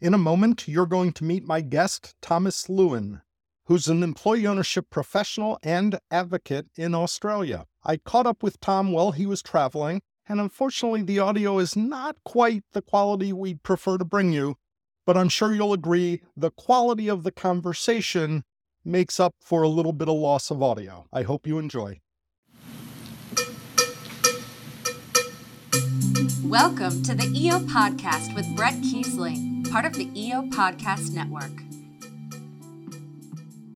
In a moment, you're going to meet my guest, Thomas Lewin, who's an employee ownership professional and advocate in Australia. I caught up with Tom while he was traveling, and unfortunately, the audio is not quite the quality we'd prefer to bring you, but I'm sure you'll agree the quality of the conversation makes up for a little bit of loss of audio. I hope you enjoy. Welcome to the EO Podcast with Bret Keisling, part of the EO Podcast Network.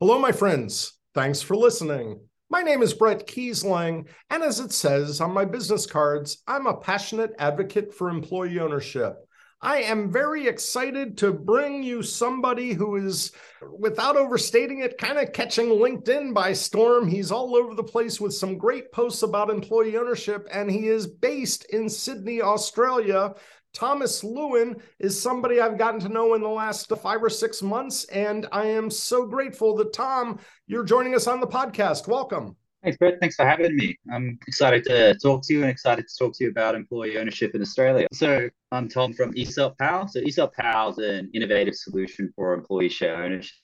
Hello, my friends. Thanks for listening. My name is Bret Keisling, and as it says on my business cards, I'm a passionate advocate for employee ownership. I am very excited to bring you somebody who is, without overstating it, kind of catching LinkedIn by storm. He's all over the place with some great posts about employee ownership, and he is based in Sydney, Australia. Thomas Lewin is somebody I've gotten to know in the last five or six months, and I am so grateful that Tom, you're joining us on the podcast. Welcome. Thanks, Bret. Thanks for having me. I'm excited to talk to you and excited to talk to you about employee ownership in Australia. So, I'm Tom from ESOP Pal. So, ESOP Pal is an innovative solution for employee share ownership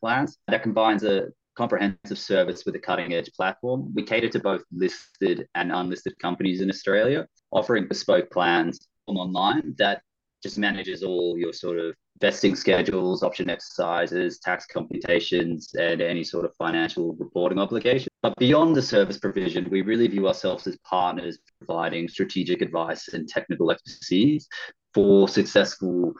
plans that combines a comprehensive service with a cutting edge platform. We cater to both listed and unlisted companies in Australia, offering bespoke plans online that just manages all your sort of vesting schedules, option exercises, tax computations, and any sort of financial reporting obligation. But beyond the service provision, we really view ourselves as partners providing strategic advice and technical expertise for successful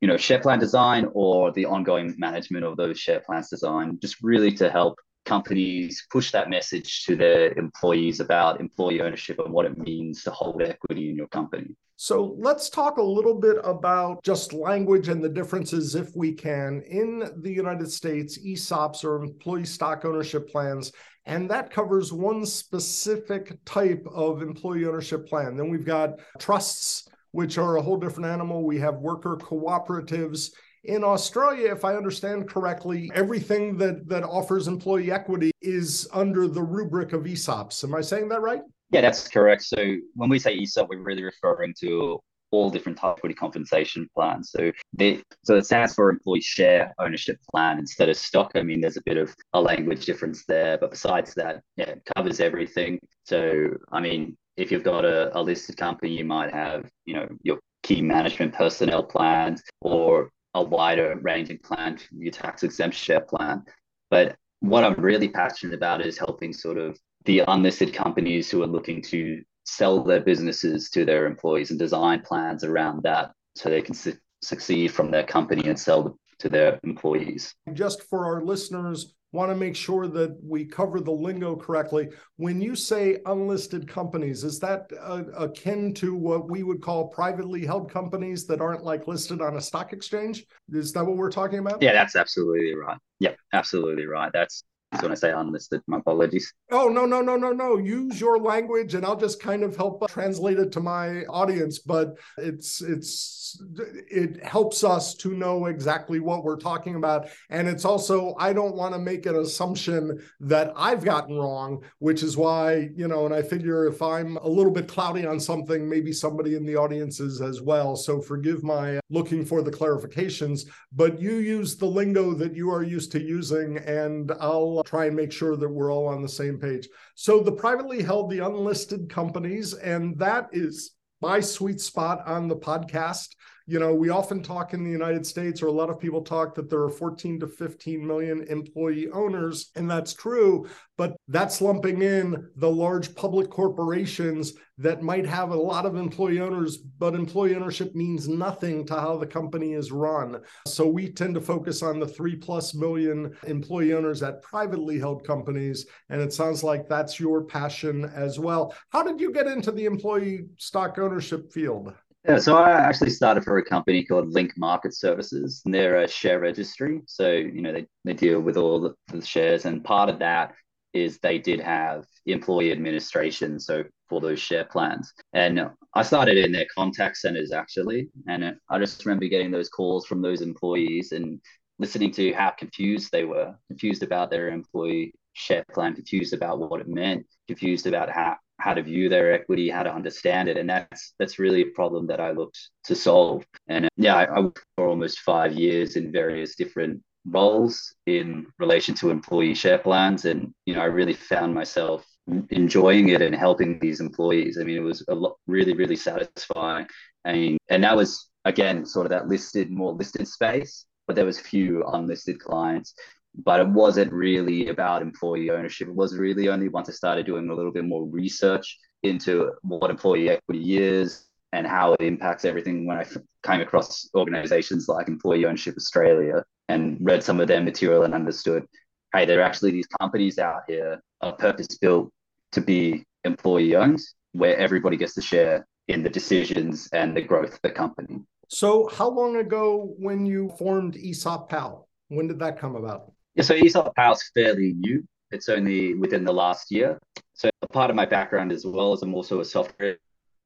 you know share plan design or the ongoing management of those share plans design just really to help companies push that message to their employees about employee ownership and what it means to hold equity in your company. So let's talk a little bit about just language and the differences, if we can. In the United States, ESOPs or employee stock ownership plans, and that covers one specific type of employee ownership plan. Then we've got trusts, which are a whole different animal. We have worker cooperatives in Australia, if I understand correctly, everything that, that offers employee equity is under the rubric of ESOPs. Am I saying that right? Yeah, that's correct. So when we say ESOP, we're really referring to all different type of equity compensation plans. So they, so it stands for employee share ownership plan instead of stock. I mean, there's a bit of a language difference there, but besides that, yeah, it covers everything. So I mean, if you've got a, a listed company, you might have, you know, your key management personnel plans or a wider ranging plan for your tax exempt share plan. But what I'm really passionate about is helping sort of the unlisted companies who are looking to sell their businesses to their employees and design plans around that so they can su- succeed from their company and sell to their employees. Just for our listeners, want to make sure that we cover the lingo correctly. When you say unlisted companies, is that uh, akin to what we would call privately held companies that aren't like listed on a stock exchange? Is that what we're talking about? Yeah, that's absolutely right. Yep, absolutely right. That's when I say unlisted, my apologies. Oh, no, no, no, no, no. Use your language and I'll just kind of help translate it to my audience. But it's, it's, it helps us to know exactly what we're talking about. And it's also, I don't want to make an assumption that I've gotten wrong, which is why, you know, and I figure if I'm a little bit cloudy on something, maybe somebody in the audience is as well. So forgive my looking for the clarifications, but you use the lingo that you are used to using, and I'll try and make sure that we're all on the same page. So the privately held, the unlisted companies, and that is my sweet spot on the podcast you know, we often talk in the United States, or a lot of people talk that there are 14 to 15 million employee owners, and that's true, but that's lumping in the large public corporations that might have a lot of employee owners, but employee ownership means nothing to how the company is run. So we tend to focus on the three plus million employee owners at privately held companies, and it sounds like that's your passion as well. How did you get into the employee stock ownership field? Yeah, so I actually started for a company called Link Market Services, and they're a share registry. So, you know, they, they deal with all the, the shares, and part of that is they did have employee administration, so for those share plans. And I started in their contact centers actually, and I just remember getting those calls from those employees and listening to how confused they were, confused about their employee share plan, confused about what it meant, confused about how how to view their equity, how to understand it, and that's that's really a problem that I looked to solve. And uh, yeah, I, I worked for almost five years in various different roles in relation to employee share plans, and you know, I really found myself enjoying it and helping these employees. I mean, it was a lot, really, really satisfying. Mean, and that was again sort of that listed, more listed space, but there was few unlisted clients. But it wasn't really about employee ownership. It was really only once I started doing a little bit more research into what employee equity is and how it impacts everything when I came across organizations like Employee Ownership Australia and read some of their material and understood hey, there are actually these companies out here are purpose built to be employee owned, where everybody gets to share in the decisions and the growth of the company. So, how long ago when you formed ESOP Pal? When did that come about? Yeah, so ESOP is fairly new. It's only within the last year. So, part of my background as well is I'm also a software.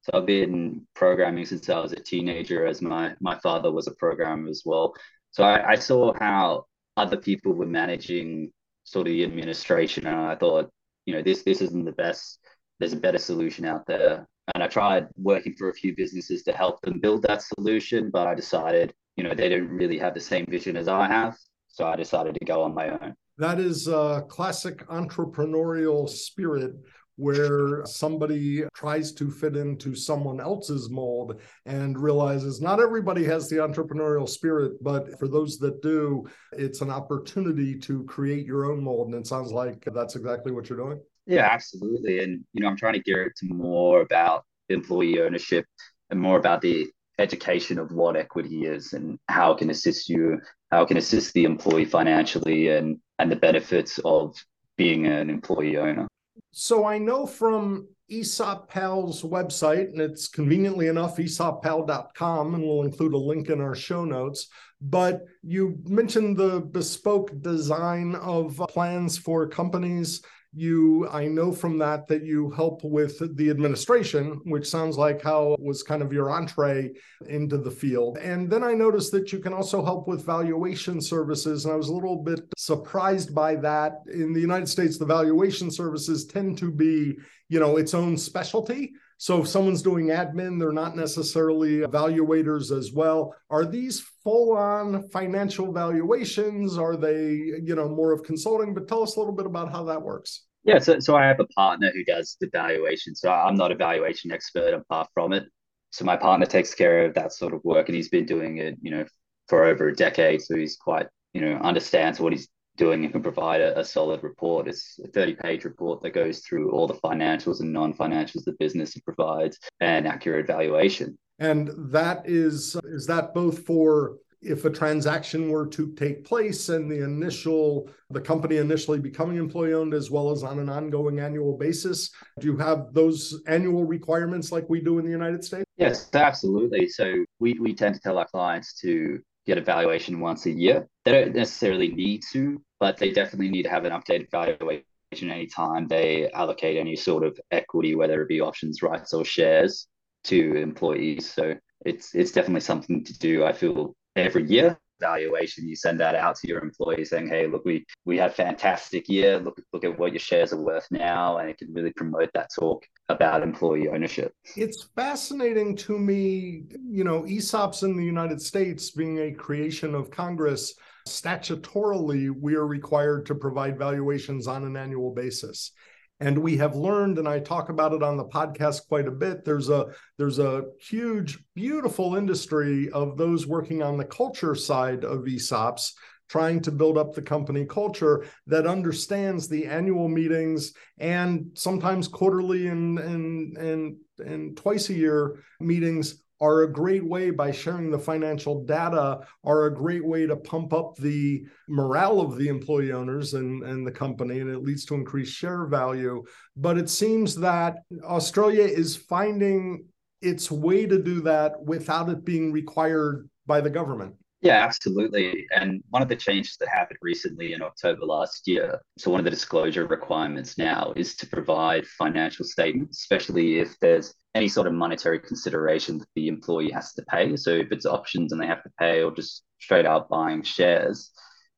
So, I've been programming since I was a teenager, as my my father was a programmer as well. So, I, I saw how other people were managing sort of the administration, and I thought, you know, this this isn't the best. There's a better solution out there. And I tried working for a few businesses to help them build that solution, but I decided, you know, they don't really have the same vision as I have. So I decided to go on my own. That is a classic entrepreneurial spirit where somebody tries to fit into someone else's mold and realizes not everybody has the entrepreneurial spirit, but for those that do, it's an opportunity to create your own mold. And it sounds like that's exactly what you're doing. Yeah, absolutely. And, you know, I'm trying to gear it to more about employee ownership and more about the education of what equity is and how it can assist you, how it can assist the employee financially and, and the benefits of being an employee owner. So I know from ESOP Pal's website, and it's conveniently enough esoppal.com, and we'll include a link in our show notes. But you mentioned the bespoke design of plans for companies you i know from that that you help with the administration which sounds like how was kind of your entree into the field. And then i noticed that you can also help with valuation services and i was a little bit surprised by that. In the united states the valuation services tend to be you know its own specialty so if someone's doing admin, they're not necessarily evaluators as well. Are these full-on financial valuations? Are they, you know, more of consulting? But tell us a little bit about how that works. Yeah, so, so I have a partner who does the valuation. So I'm not a valuation expert apart from it. So my partner takes care of that sort of work and he's been doing it, you know, for over a decade. So he's quite, you know, understands what he's doing and can provide a, a solid report. It's a 30 page report that goes through all the financials and non financials the business provides and accurate valuation. And that is, is that both for if a transaction were to take place and the initial the company initially becoming employee owned as well as on an ongoing annual basis do you have those annual requirements like we do in the united states yes absolutely so we, we tend to tell our clients to get a valuation once a year they don't necessarily need to but they definitely need to have an updated valuation anytime they allocate any sort of equity whether it be options rights or shares to employees. So it's it's definitely something to do i feel every year. Valuation you send that out to your employees saying hey look we we had a fantastic year. Look look at what your shares are worth now. And it can really promote that talk about employee ownership. It's fascinating to me you know esops in the united states being a creation of congress statutorily we are required to provide valuations on an annual basis. And we have learned and i talk about it on the podcast quite a bit there's a there's a huge beautiful industry of those working on the culture side of esops trying to build up the company culture that understands the annual meetings and sometimes quarterly and and and and twice a year meetings are a great way by sharing the financial data are a great way to pump up the morale of the employee owners and, and the company and it leads to increased share value. But it seems that australia is finding its way to do that without it being required by the government yeah, absolutely. And one of the changes that happened recently in October last year, so one of the disclosure requirements now is to provide financial statements, especially if there's any sort of monetary consideration that the employee has to pay. So if it's options and they have to pay or just straight out buying shares,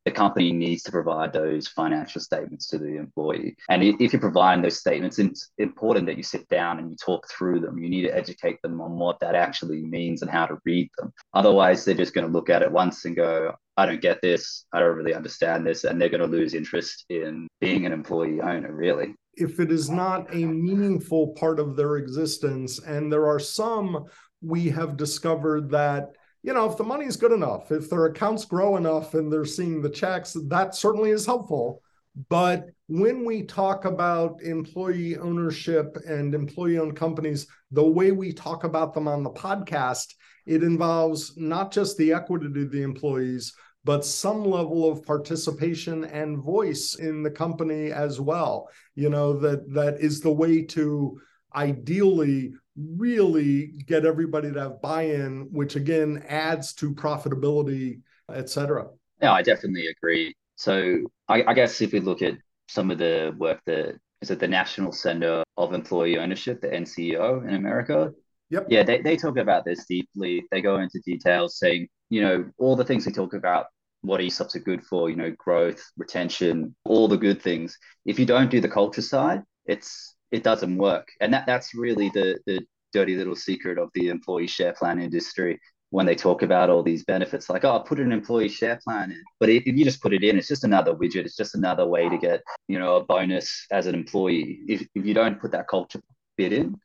the company needs to provide those financial statements to the employee. And if you're providing those statements, it's important that you sit down and you talk through them. You need to educate them on what that actually means and how to read them. Otherwise, they're just going to look at it once and go, I don't get this. I don't really understand this. And they're going to lose interest in being an employee owner, really. If it is not a meaningful part of their existence, and there are some we have discovered that you know, if the money is good enough, if their accounts grow enough and they're seeing the checks, that certainly is helpful. But when we talk about employee ownership and employee owned companies, the way we talk about them on the podcast, it involves not just the equity of the employees, but some level of participation and voice in the company as well. You know, that that is the way to ideally really get everybody to have buy-in, which again adds to profitability, et cetera. Yeah, I definitely agree. So I, I guess if we look at some of the work that is at the National Center of Employee Ownership, the NCEO in America. Yep. Yeah, they, they talk about this deeply. They go into details saying, you know, all the things they talk about, what ESOPs are good for, you know, growth, retention, all the good things. If you don't do the culture side, it's it doesn't work. And that that's really the the dirty little secret of the employee share plan industry when they talk about all these benefits like oh put an employee share plan in. But if you just put it in it's just another widget. It's just another way to get you know a bonus as an employee. If, if you don't put that culture bit in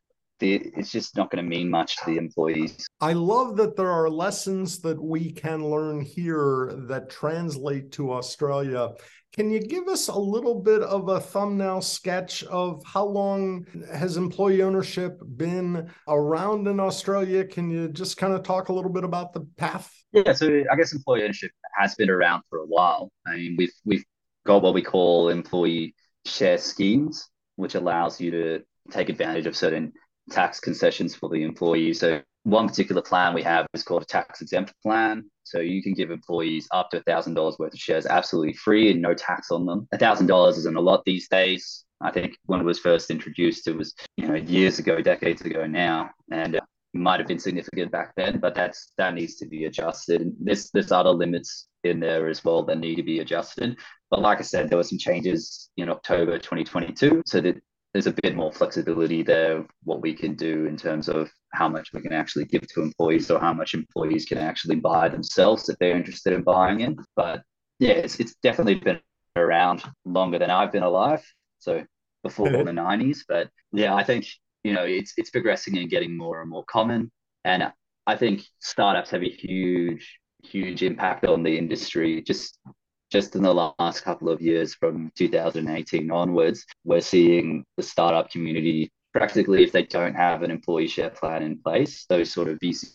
it's just not going to mean much to the employees. I love that there are lessons that we can learn here that translate to australia can you give us a little bit of a thumbnail sketch of how long has employee ownership been around in Australia? Can you just kind of talk a little bit about the path? Yeah, so I guess employee ownership has been around for a while. I mean, we've we've got what we call employee share schemes, which allows you to take advantage of certain tax concessions for the employee. So one particular plan we have is called a tax exempt plan. So you can give employees up to $1,000 worth of shares absolutely free and no tax on them. $1,000 isn't a lot these days. I think when it was first introduced, it was you know years ago, decades ago now, and uh, might have been significant back then, but that's that needs to be adjusted. And there's there's other limits in there as well that need to be adjusted. But like I said, there were some changes in October 2022, so that there's a bit more flexibility there what we can do in terms of how much we can actually give to employees or how much employees can actually buy themselves if they're interested in buying it. But yeah it's, it's definitely been around longer than i've been alive so before mm-hmm. the 90s but yeah i think you know it's it's progressing and getting more and more common. And i think startups have a huge huge impact on the industry. Just just in the last couple of years from 2018 onwards, we're seeing the startup community practically, if they don't have an employee share plan in place, those sort of VC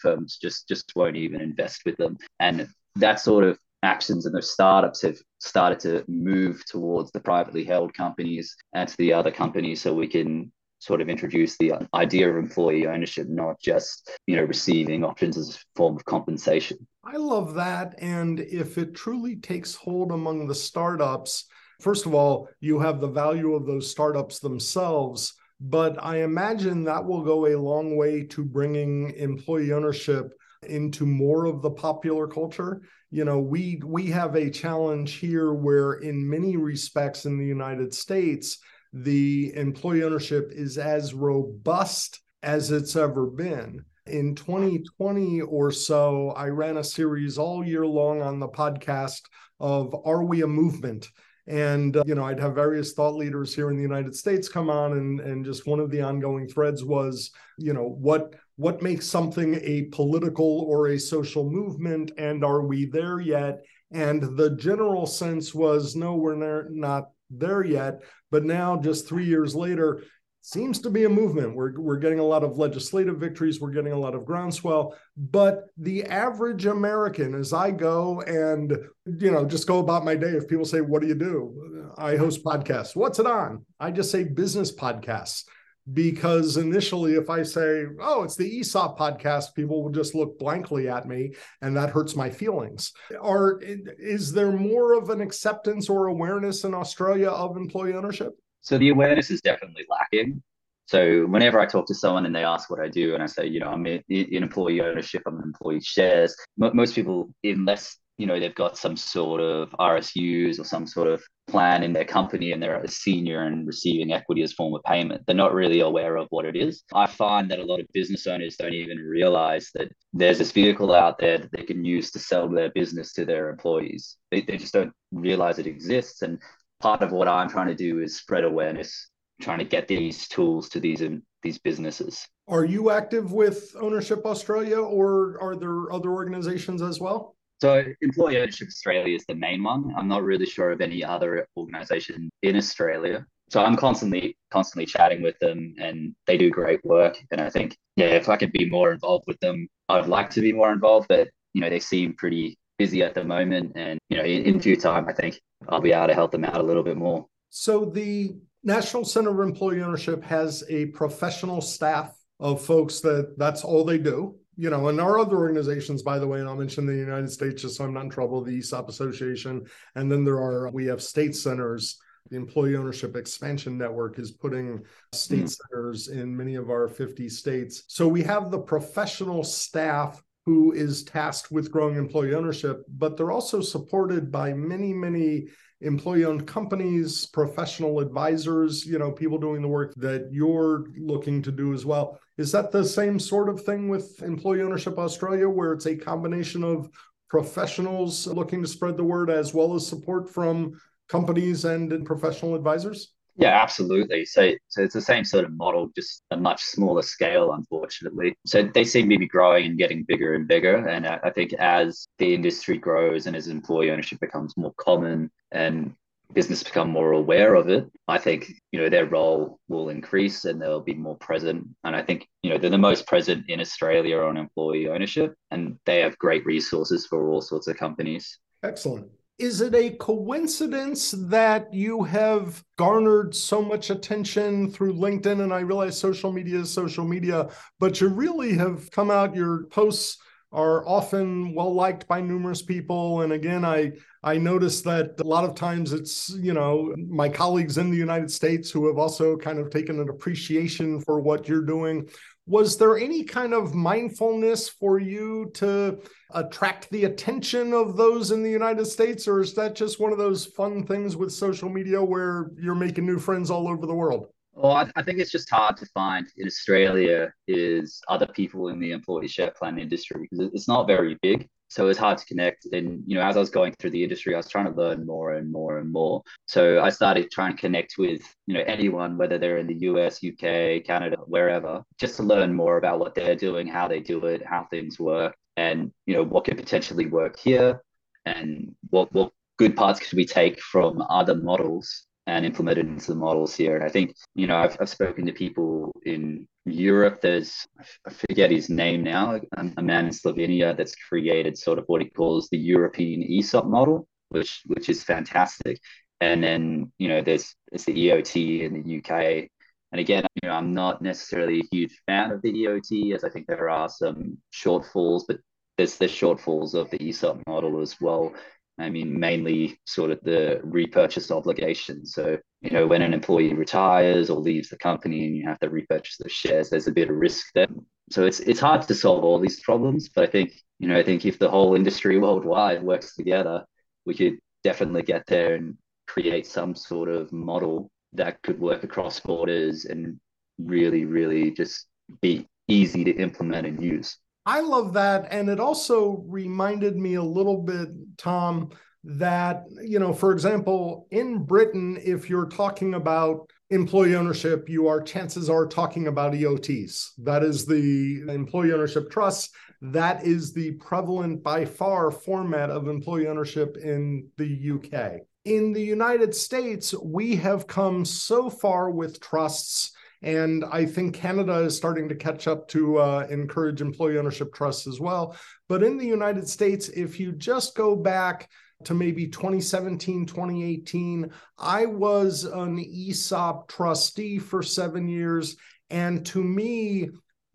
firms just just won't even invest with them. And that sort of actions and those startups have started to move towards the privately held companies and to the other companies so we can sort of introduce the idea of employee ownership, not just you know receiving options as a form of compensation. I love that, and if it truly takes hold among the startups, first of all, you have the value of those startups themselves. But I imagine that will go a long way to bringing employee ownership into more of the popular culture. You know, we we have a challenge here where in many respects in the United States, the employee ownership is as robust as it's ever been. In 2020 or so, I ran a series all year long on the podcast of Are We a Movement? And, uh, you know, I'd have various thought leaders here in the United States come on, and, and just one of the ongoing threads was, you know, what what makes something a political or a social movement, and are we there yet? And the general sense was, no, we're not there yet. But now, just three years later, seems to be a movement. We're, we're getting a lot of legislative victories, we're getting a lot of groundswell. But the average American, as I go and, you know, just go about my day, if people say, What do you do? I host podcasts. What's it on? I just say business podcasts because initially if i say oh it's the esop podcast people will just look blankly at me and that hurts my feelings. Are is there more of an acceptance or awareness in australia of employee ownership? So the awareness is definitely lacking. So whenever i talk to someone and they ask what i do and i say you know i'm in, in employee ownership i'm in employee shares most people unless you know they've got some sort of RSUs or some sort of plan in their company and they're a senior and receiving equity as form of payment. They're not really aware of what it is. I find that a lot of business owners don't even realize that there's this vehicle out there that they can use to sell their business to their employees. They, they just don't realize it exists. And part of what I'm trying to do is spread awareness, trying to get these tools to these um, these businesses. Are you active with Ownership Australia or are there other organizations as well? So Employee Ownership Australia is the main one. I'm not really sure of any other organization in Australia. So I'm constantly constantly chatting with them and they do great work. And I think, yeah, if I could be more involved with them, I'd like to be more involved, but you know, they seem pretty busy at the moment. And, you know, in, in due time, I think I'll be able to help them out a little bit more. So the National Center of Employee Ownership has a professional staff of folks that that's all they do you know, and our other organizations, by the way, and I'll mention the United States just so I'm not in trouble, the ESOP Association. And then there are, we have state centers. The Employee Ownership Expansion Network is putting state mm. centers in many of our 50 states. So we have the professional staff who is tasked with growing employee ownership, but they're also supported by many, many employee owned companies, professional advisors, you know, people doing the work that you're looking to do as well. Is that the same sort of thing with Employee Ownership Australia, where it's a combination of professionals looking to spread the word as well as support from companies and professional advisors? Yeah, absolutely. So, so it's the same sort of model, just a much smaller scale, unfortunately. So they seem to be growing and getting bigger and bigger. And I, I think as the industry grows and as employee ownership becomes more common and business become more aware of it, I think you know their role will increase and they'll be more present. And I think you know they're the most present in Australia on employee ownership, and they have great resources for all sorts of companies. Excellent is it a coincidence that you have garnered so much attention through LinkedIn? And I realize social media is social media, but you really have come out, your posts are often well liked by numerous people. And again, I I noticed that a lot of times it's, you know, my colleagues in the United States who have also kind of taken an appreciation for what you're doing was there any kind of mindfulness for you to attract the attention of those in the United States, or is that just one of those fun things with social media where you're making new friends all over the world? Well, I, I think it's just hard to find in Australia is other people in the employee share plan industry because it's not very big so it was hard to connect. And you know as i was going through the industry i was trying to learn more and more and more. So i started trying to connect with you know anyone whether they're in the us uk canada wherever just to learn more about what they're doing how they do it how things work and you know what could potentially work here and what what good parts could we take from other models and implement it into the models here. And I think, you know, I've, I've spoken to people in Europe. There's, I forget his name now, um, a man in Slovenia that's created sort of what he calls the European ESOP model, which which is fantastic. And then, you know, there's there's the EOT in the UK. And again, you know, I'm not necessarily a huge fan of the EOT, as I think there are some shortfalls, but there's the shortfalls of the ESOP model as well. I mean, mainly sort of the repurchase obligation. So, you know, when an employee retires or leaves the company and you have to repurchase the shares, there's a bit of risk there. So it's it's hard to solve all these problems, but I think, you know, I think if the whole industry worldwide works together, we could definitely get there and create some sort of model that could work across borders and really, really just be easy to implement and use. I love that. And it also reminded me a little bit, Tom, that, you know, for example, in Britain, if you're talking about employee ownership, you are chances are talking about EOTs. That is the employee ownership trust. That is the prevalent by far format of employee ownership in the UK. In the United States, we have come so far with trusts and I think Canada is starting to catch up to uh, encourage employee ownership trusts as well. But in the United States, if you just go back to maybe 2017, 2018, I was an ESOP trustee for seven years. And to me,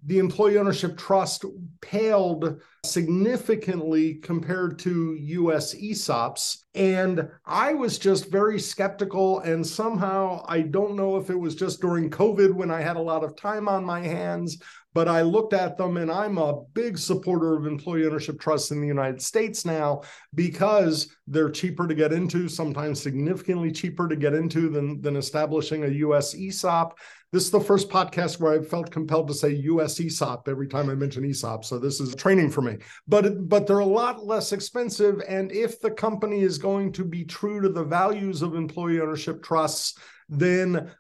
the employee ownership trust paled significantly compared to US ESOPs. And I was just very skeptical. And somehow, I don't know if it was just during COVID when I had a lot of time on my hands, but I looked at them and I'm a big supporter of employee ownership trusts in the United States now because they're cheaper to get into, sometimes significantly cheaper to get into than, than establishing a US ESOP. This is the first podcast where I felt compelled to say US ESOP every time I mention ESOP. So this is training for me. But but they're a lot less expensive. And if the company is going to be true to the values of employee ownership trusts, then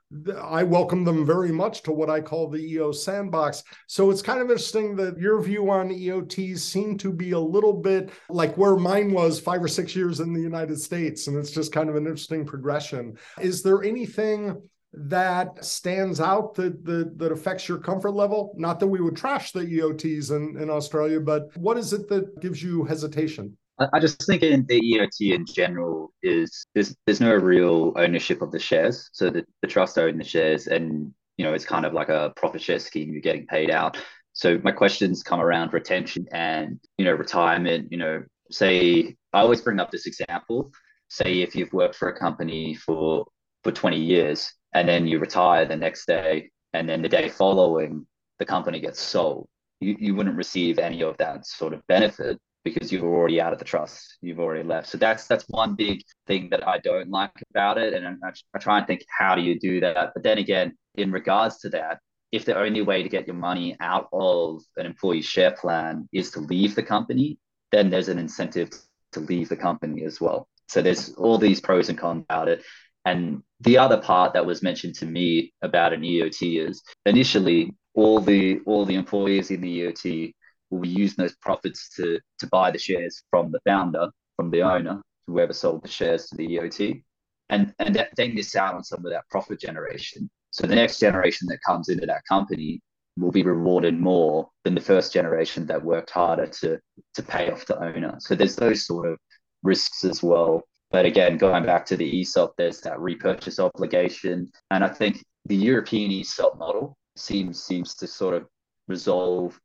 I welcome them very much to what I call the EO sandbox. So it's kind of interesting that your view on EOTs seem to be a little bit like where mine was five or six years in the United States. And it's just kind of an interesting progression. Is there anything that stands out that, that that affects your comfort level? Not that we would trash the EOTs in, in Australia, but what is it that gives you hesitation? I just think in the EOT in general is there's there's no real ownership of the shares. So the, the trust own the shares and you know it's kind of like a profit share scheme you're getting paid out. So my questions come around retention and you know retirement, you know, say I always bring up this example. Say if you've worked for a company for for 20 years and then you retire the next day and then the day following the company gets sold. You, you wouldn't receive any of that sort of benefit because you're already out of the trust. You've already left. So that's that's one big thing that i don't like about it. And I, I try and think how do you do that? But then again in regards to that if the only way to get your money out of an employee share plan is to leave the company then there's an incentive to leave the company as well. So there's all these pros and cons about it and the other part that was mentioned to me about an EOT is initially all the all the employees in the EOT will be using those profits to to buy the shares from the founder, from the owner, whoever sold the shares to the EOT, and and that, they miss out on some of that profit generation. So the next generation that comes into that company will be rewarded more than the first generation that worked harder to to pay off the owner. So there's those sort of risks as well but again, going back to the ESOP, there's that repurchase obligation. And I think the European ESOP model seems seems to sort of resolve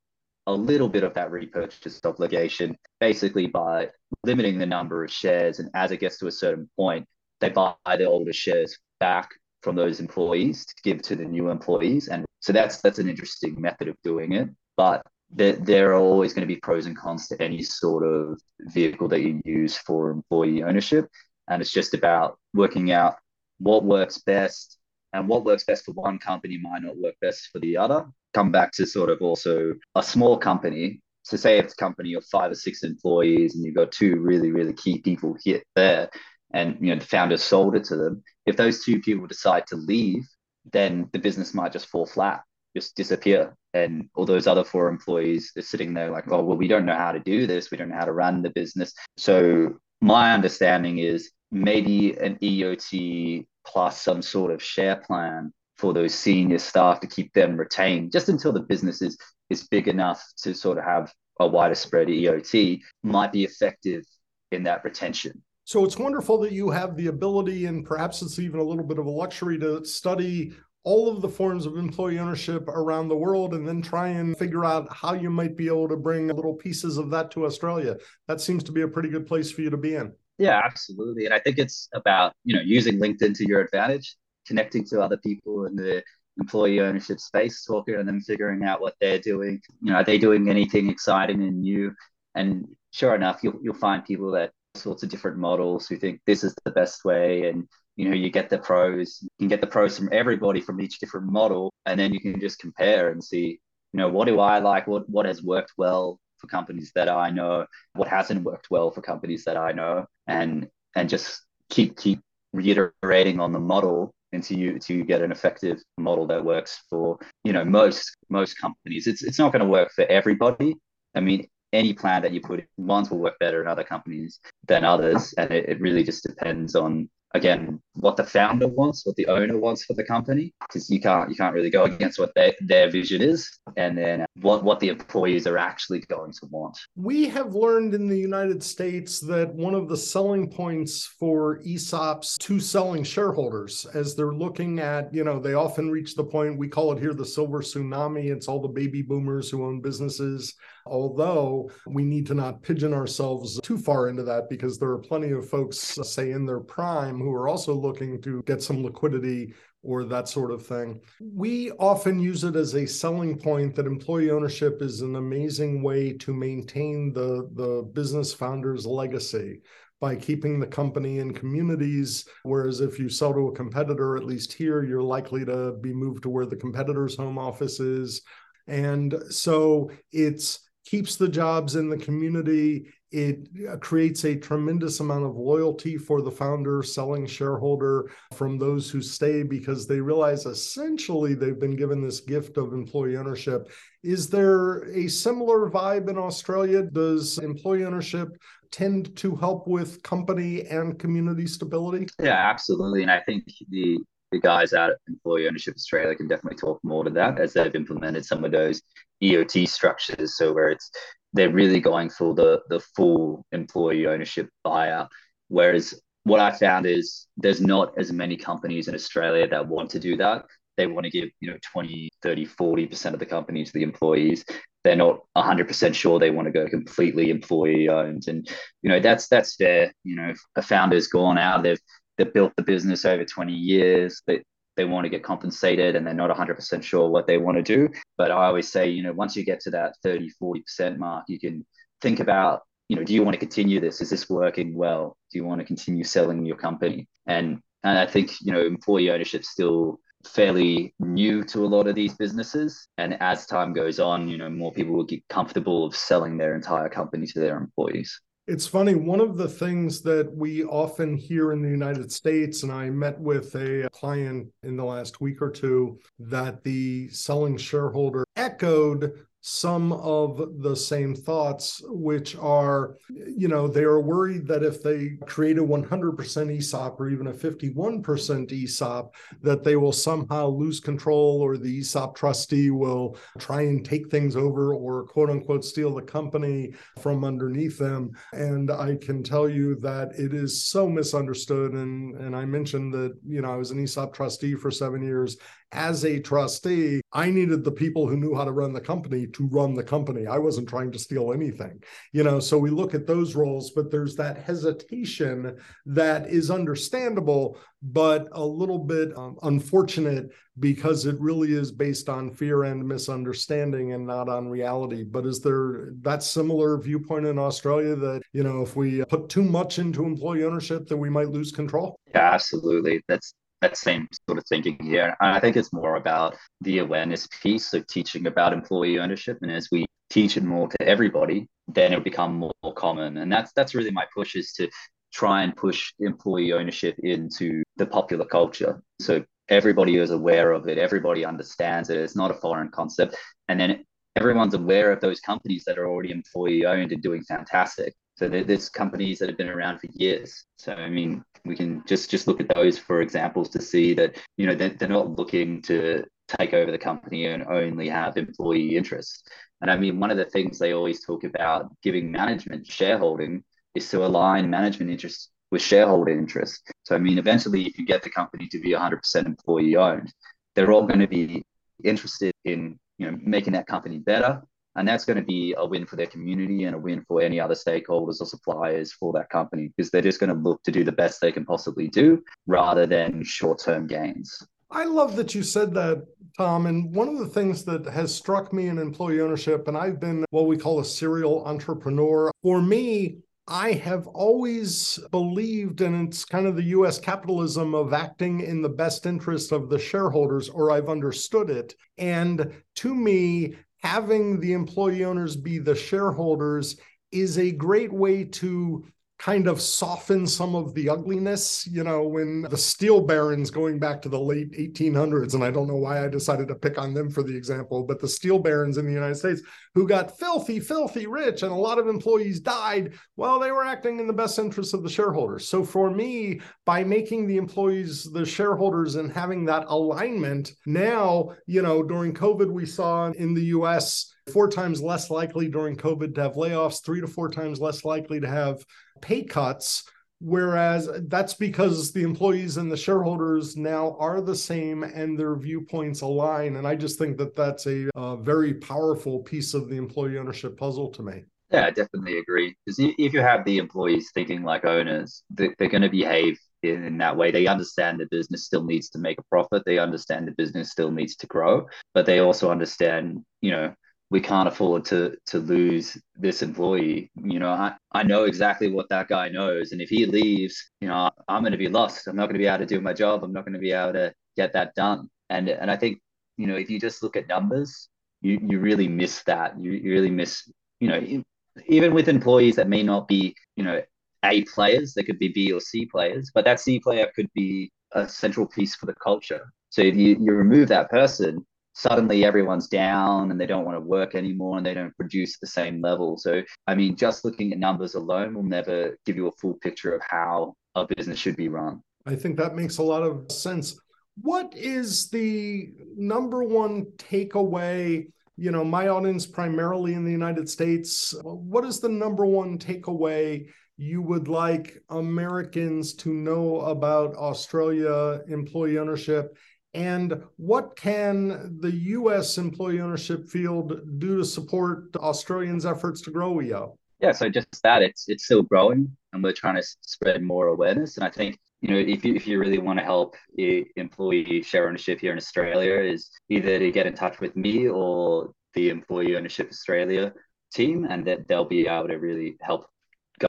a little bit of that repurchase obligation, basically by limiting the number of shares. And as it gets to a certain point, they buy the older shares back from those employees to give to the new employees. And so that's that's an interesting method of doing it. But there, there are always going to be pros and cons to any sort of vehicle that you use for employee ownership. And it's just about working out what works best and what works best for one company might not work best for the other. Come back to sort of also a small company. So say it's a company of five or six employees and you've got two really, really key people here there and you know the founder sold it to them. If those two people decide to leave, then the business might just fall flat just disappear. And all those other four employees are sitting there like, oh, well, we don't know how to do this. We don't know how to run the business. So my understanding is maybe an EOT plus some sort of share plan for those senior staff to keep them retained just until the business is, is big enough to sort of have a wider spread EOT might be effective in that retention. So it's wonderful that you have the ability, and perhaps it's even a little bit of a luxury to study all of the forms of employee ownership around the world and then try and figure out how you might be able to bring little pieces of that to Australia. That seems to be a pretty good place for you to be in. Yeah, absolutely. And I think it's about, you know, using LinkedIn to your advantage, connecting to other people in the employee ownership space, talking to them, figuring out what they're doing. You know, are they doing anything exciting and new? And sure enough, you'll you'll find people that sorts of different models who think this is the best way and you know you get the pros you can get the pros from everybody from each different model and then you can just compare and see you know what do i like what what has worked well for companies that i know what hasn't worked well for companies that i know and and just keep keep reiterating on the model until you until you get an effective model that works for you know most most companies. It's it's not going to work for everybody. I mean any plan that you put in, ones will work better in other companies than others and it, it really just depends on again what the founder wants what the owner wants for the company because you can't you can't really go against what their, their vision is and then what what the employees are actually going to want. We have learned in the united states that one of the selling points for esops to selling shareholders as they're looking at you know they often reach the point we call it here the silver tsunami it's all the baby boomers who own businesses Although we need to not pigeon ourselves too far into that because there are plenty of folks, uh, say in their prime, who are also looking to get some liquidity or that sort of thing. We often use it as a selling point that employee ownership is an amazing way to maintain the, the business founder's legacy by keeping the company in communities. Whereas if you sell to a competitor, at least here, you're likely to be moved to where the competitor's home office is. And so it's keeps the jobs in the community. It uh, creates a tremendous amount of loyalty for the founder, selling shareholder from those who stay because they realize essentially they've been given this gift of employee ownership. Is there a similar vibe in Australia? Does employee ownership tend to help with company and community stability? Yeah, absolutely. And I think the the guys out at Employee Ownership Australia can definitely talk more to that as they've implemented some of those EOT structures. So where it's they're really going for the the full employee ownership buyout. Whereas what I found is there's not as many companies in Australia that want to do that. They want to give, you know, 20, 30, 40% of the company to the employees they're not 100% sure they want to go completely employee owned and you know that's that's fair you know a founder's gone out they've they've built the business over 20 years they they want to get compensated and they're not 100% sure what they want to do. But i always say you know once you get to that 30 40% mark you can think about you know do you want to continue this? Is this working well? Do you want to continue selling your company? And and i think you know employee ownership is still fairly new to a lot of these businesses. And as time goes on you know more people will get comfortable of selling their entire company to their employees it's funny one of the things that we often hear in the united states and i met with a client in the last week or two that the selling shareholder echoed some of the same thoughts, which are, you know, they are worried that if they create a 100% ESOP or even a 51% ESOP, that they will somehow lose control or the ESOP trustee will try and take things over or quote unquote steal the company from underneath them. And I can tell you that it is so misunderstood. And, and I mentioned that, you know, I was an ESOP trustee for seven years as a trustee, I needed the people who knew how to run the company to run the company. I wasn't trying to steal anything, you know. So we look at those roles, but there's that hesitation that is understandable, but a little bit um, unfortunate because it really is based on fear and misunderstanding and not on reality. But is there that similar viewpoint in Australia that, you know, if we put too much into employee ownership, that we might lose control? Yeah, absolutely. That's that same sort of thinking here. And I think it's more about the awareness piece of teaching about employee ownership. And as we teach it more to everybody, then it'll become more common. And that's that's really my push is to try and push employee ownership into the popular culture. So everybody is aware of it, everybody understands it. It's not a foreign concept. And then everyone's aware of those companies that are already employee owned and doing fantastic. So there's companies that have been around for years. So I mean, we can just just look at those for examples to see that you know they're, they're not looking to take over the company and only have employee interests. And I mean, one of the things they always talk about giving management shareholding is to align management interests with shareholder interests. So I mean, eventually, if you get the company to be 100% employee owned, they're all going to be interested in you know making that company better and that's going to be a win for their community and a win for any other stakeholders or suppliers for that company because they're just going to look to do the best they can possibly do rather than short-term gains. I love that you said that, Tom. And one of the things that has struck me in employee ownership, and I've been what we call a serial entrepreneur. For me, I have always believed, and it's kind of the US capitalism of acting in the best interest of the shareholders, or I've understood it. And to me, having the employee owners be the shareholders is a great way to kind of soften some of the ugliness. You know, when the steel barons going back to the late 1800s, and I don't know why I decided to pick on them for the example, but the steel barons in the United States who got filthy, filthy rich, and a lot of employees died, well, they were acting in the best interest of the shareholders. So for me, by making the employees the shareholders and having that alignment, now, you know, during COVID, we saw in the US four times less likely during COVID to have layoffs, three to four times less likely to have pay cuts Whereas that's because the employees and the shareholders now are the same and their viewpoints align. And I just think that that's a, a very powerful piece of the employee ownership puzzle to me. Yeah, I definitely agree. Because if you have the employees thinking like owners, they're going to behave in that way. They understand the business still needs to make a profit. They understand the business still needs to grow, but they also understand, you know, we can't afford to to lose this employee. You know, I, I know exactly what that guy knows. And if he leaves, you know, I'm gonna be lost. I'm not gonna be able to do my job. I'm not gonna be able to get that done. And and I think, you know, if you just look at numbers, you you really miss that. You, you really miss, you know, even with employees that may not be, you know, A players, they could be B or C players, but that C player could be a central piece for the culture. So if you, you remove that person, suddenly everyone's down and they don't want to work anymore and they don't produce at the same level. So, I mean, just looking at numbers alone will never give you a full picture of how a business should be run. I think that makes a lot of sense. What is the number one takeaway? You know, my audience primarily in the United States. What is the number one takeaway you would like Americans to know about Australia employee ownership and what can the U.S. employee ownership field do to support Australians' efforts to grow EO? Yeah, so just that it's it's still growing, and we're trying to spread more awareness. And I think you know if you if you really want to help employee share ownership here in Australia, is either to get in touch with me or the Employee Ownership Australia team, and that they'll be able to really help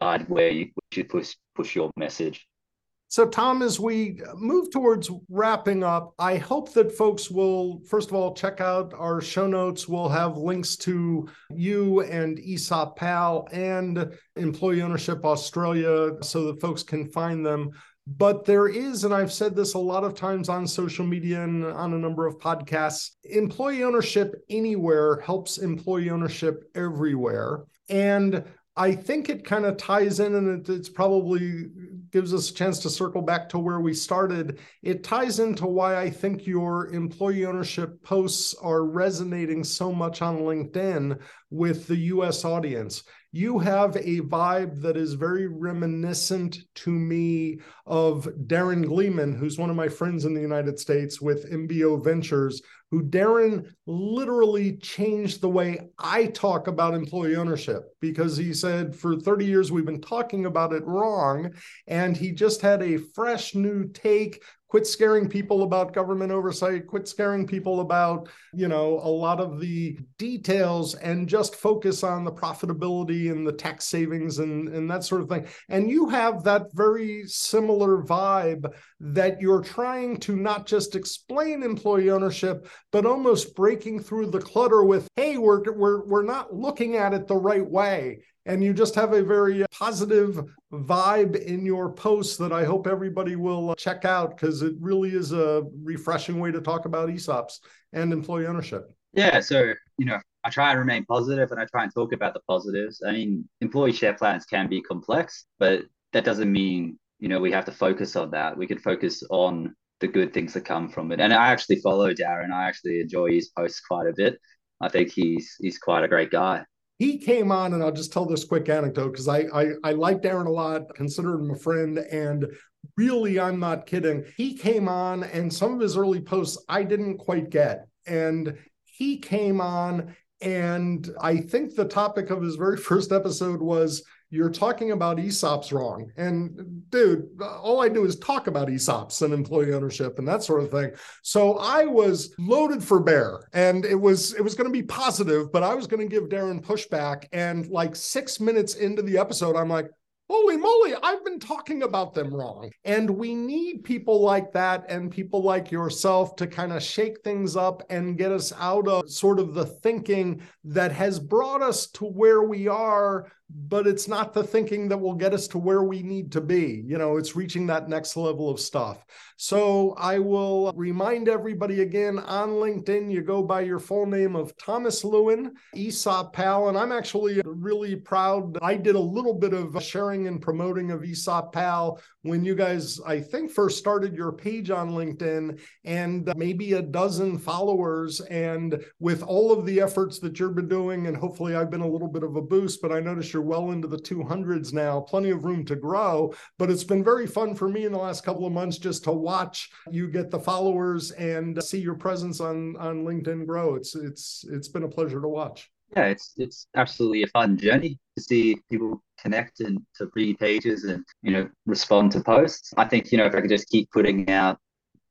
guide where you should push push your message. So, Tom, as we move towards wrapping up, I hope that folks will, first of all, check out our show notes. We'll have links to you and ESOP Pal and Employee Ownership Australia so that folks can find them. But there is, and I've said this a lot of times on social media and on a number of podcasts employee ownership anywhere helps employee ownership everywhere. And I think it kind of ties in, and it's probably gives us a chance to circle back to where we started. It ties into why I think your employee ownership posts are resonating so much on LinkedIn with the US audience. You have a vibe that is very reminiscent to me of Darren Gleeman, who's one of my friends in the United States with MBO Ventures, who Darren literally changed the way I talk about employee ownership because he said for 30 years we've been talking about it wrong. And he just had a fresh new take quit scaring people about government oversight quit scaring people about you know a lot of the details and just focus on the profitability and the tax savings and and that sort of thing. And you have that very similar vibe that you're trying to not just explain employee ownership but almost breaking through the clutter with hey we're we're we're not looking at it the right way and you just have a very positive vibe in your posts that I hope everybody will uh, check out because it really is a refreshing way to talk about ESOPs and employee ownership. Yeah, so you know, I try and remain positive and I try and talk about the positives. I mean, employee share plans can be complex, but that doesn't mean you know we have to focus on that. We can focus on the good things that come from it. And I actually follow Darren. I actually enjoy his posts quite a bit. I think he's he's quite a great guy he came on, and I'll just tell this quick anecdote because I, I I like Darren a lot, consider him a friend, and really, I'm not kidding. He came on, and some of his early posts I didn't quite get, and he came on, and I think the topic of his very first episode was you're talking about ESOPs wrong. And dude, all I do is talk about ESOPs and employee ownership and that sort of thing. So I was loaded for bear and it was it was going to be positive, but I was going to give Darren pushback. And like six minutes into the episode, I'm like, holy moly, I've been talking about them wrong. And we need people like that and people like yourself to kind of shake things up and get us out of sort of the thinking that has brought us to where we are but it's not the thinking that will get us to where we need to be. You know, it's reaching that next level of stuff. So I will remind everybody again on LinkedIn, you go by your full name of Thomas Lewin, ESOP Pal. And I'm actually really proud. I did a little bit of sharing and promoting of ESOP Pal when you guys, I think, first started your page on LinkedIn and maybe a dozen followers. And with all of the efforts that you've been doing, and hopefully I've been a little bit of a boost, but I noticed you're you're well into the 200s now, plenty of room to grow. But it's been very fun for me in the last couple of months just to watch you get the followers and see your presence on on LinkedIn grow. It's it's it's been a pleasure to watch. Yeah, it's it's absolutely a fun journey to see people connect and to read pages and you know respond to posts. I think you know if I could just keep putting out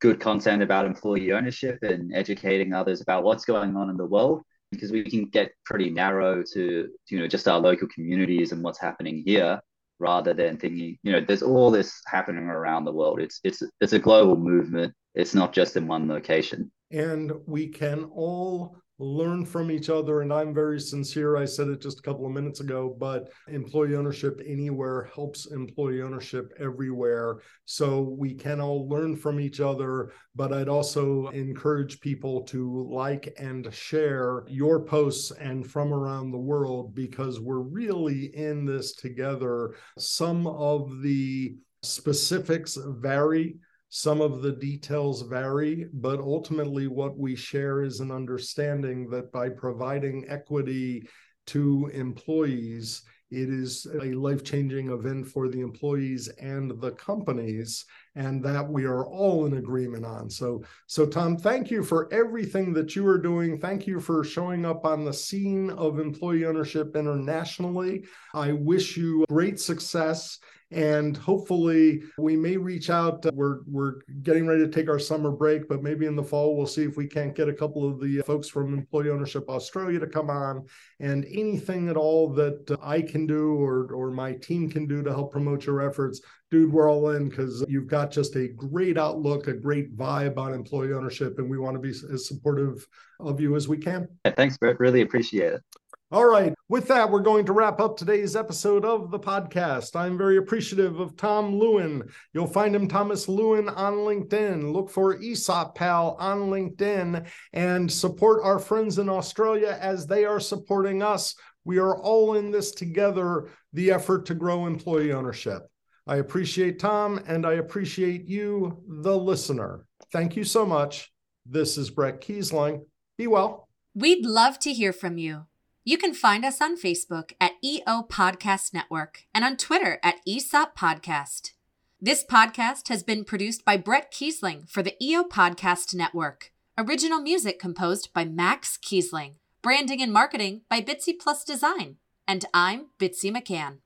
good content about employee ownership and educating others about what's going on in the world because we can get pretty narrow to you know just our local communities and what's happening here rather than thinking you know there's all this happening around the world. It's it's it's a global movement. It's not just in one location. And we can all learn from each other. And I'm very sincere. I said it just a couple of minutes ago, but employee ownership anywhere helps employee ownership everywhere. So we can all learn from each other. But I'd also encourage people to like and share your posts and from around the world because we're really in this together. Some of the specifics vary some of the details vary, but ultimately, what we share is an understanding that by providing equity to employees, it is a life changing event for the employees and the companies, and that we are all in agreement on. So, so Tom, thank you for everything that you are doing. Thank you for showing up on the scene of employee ownership internationally. I wish you great success and hopefully we may reach out uh, we're we're getting ready to take our summer break but maybe in the fall we'll see if we can't get a couple of the uh, folks from employee ownership australia to come on. And anything at all that uh, i can do or or my team can do to help promote your efforts dude we're all in because you've got just a great outlook a great vibe on employee ownership and we want to be as supportive of you as we can. Thanks Bret. Really appreciate it all right. With that, we're going to wrap up today's episode of the podcast. I'm very appreciative of Tom Lewin. You'll find him Thomas Lewin on LinkedIn. Look for ESOP Pal on LinkedIn and support our friends in Australia as they are supporting us. We are all in this together, the effort to grow employee ownership. I appreciate Tom and I appreciate you, the listener. Thank you so much. This is Bret Keisling. Be well. We'd love to hear from you. You can find us on Facebook at EO Podcast Network and on Twitter at ESOP Podcast. This podcast has been produced by Bret Keisling for the EO Podcast Network. Original music composed by Max Keisling. Branding and marketing by Bitsy Plus Design. And I'm Bitsy McCann.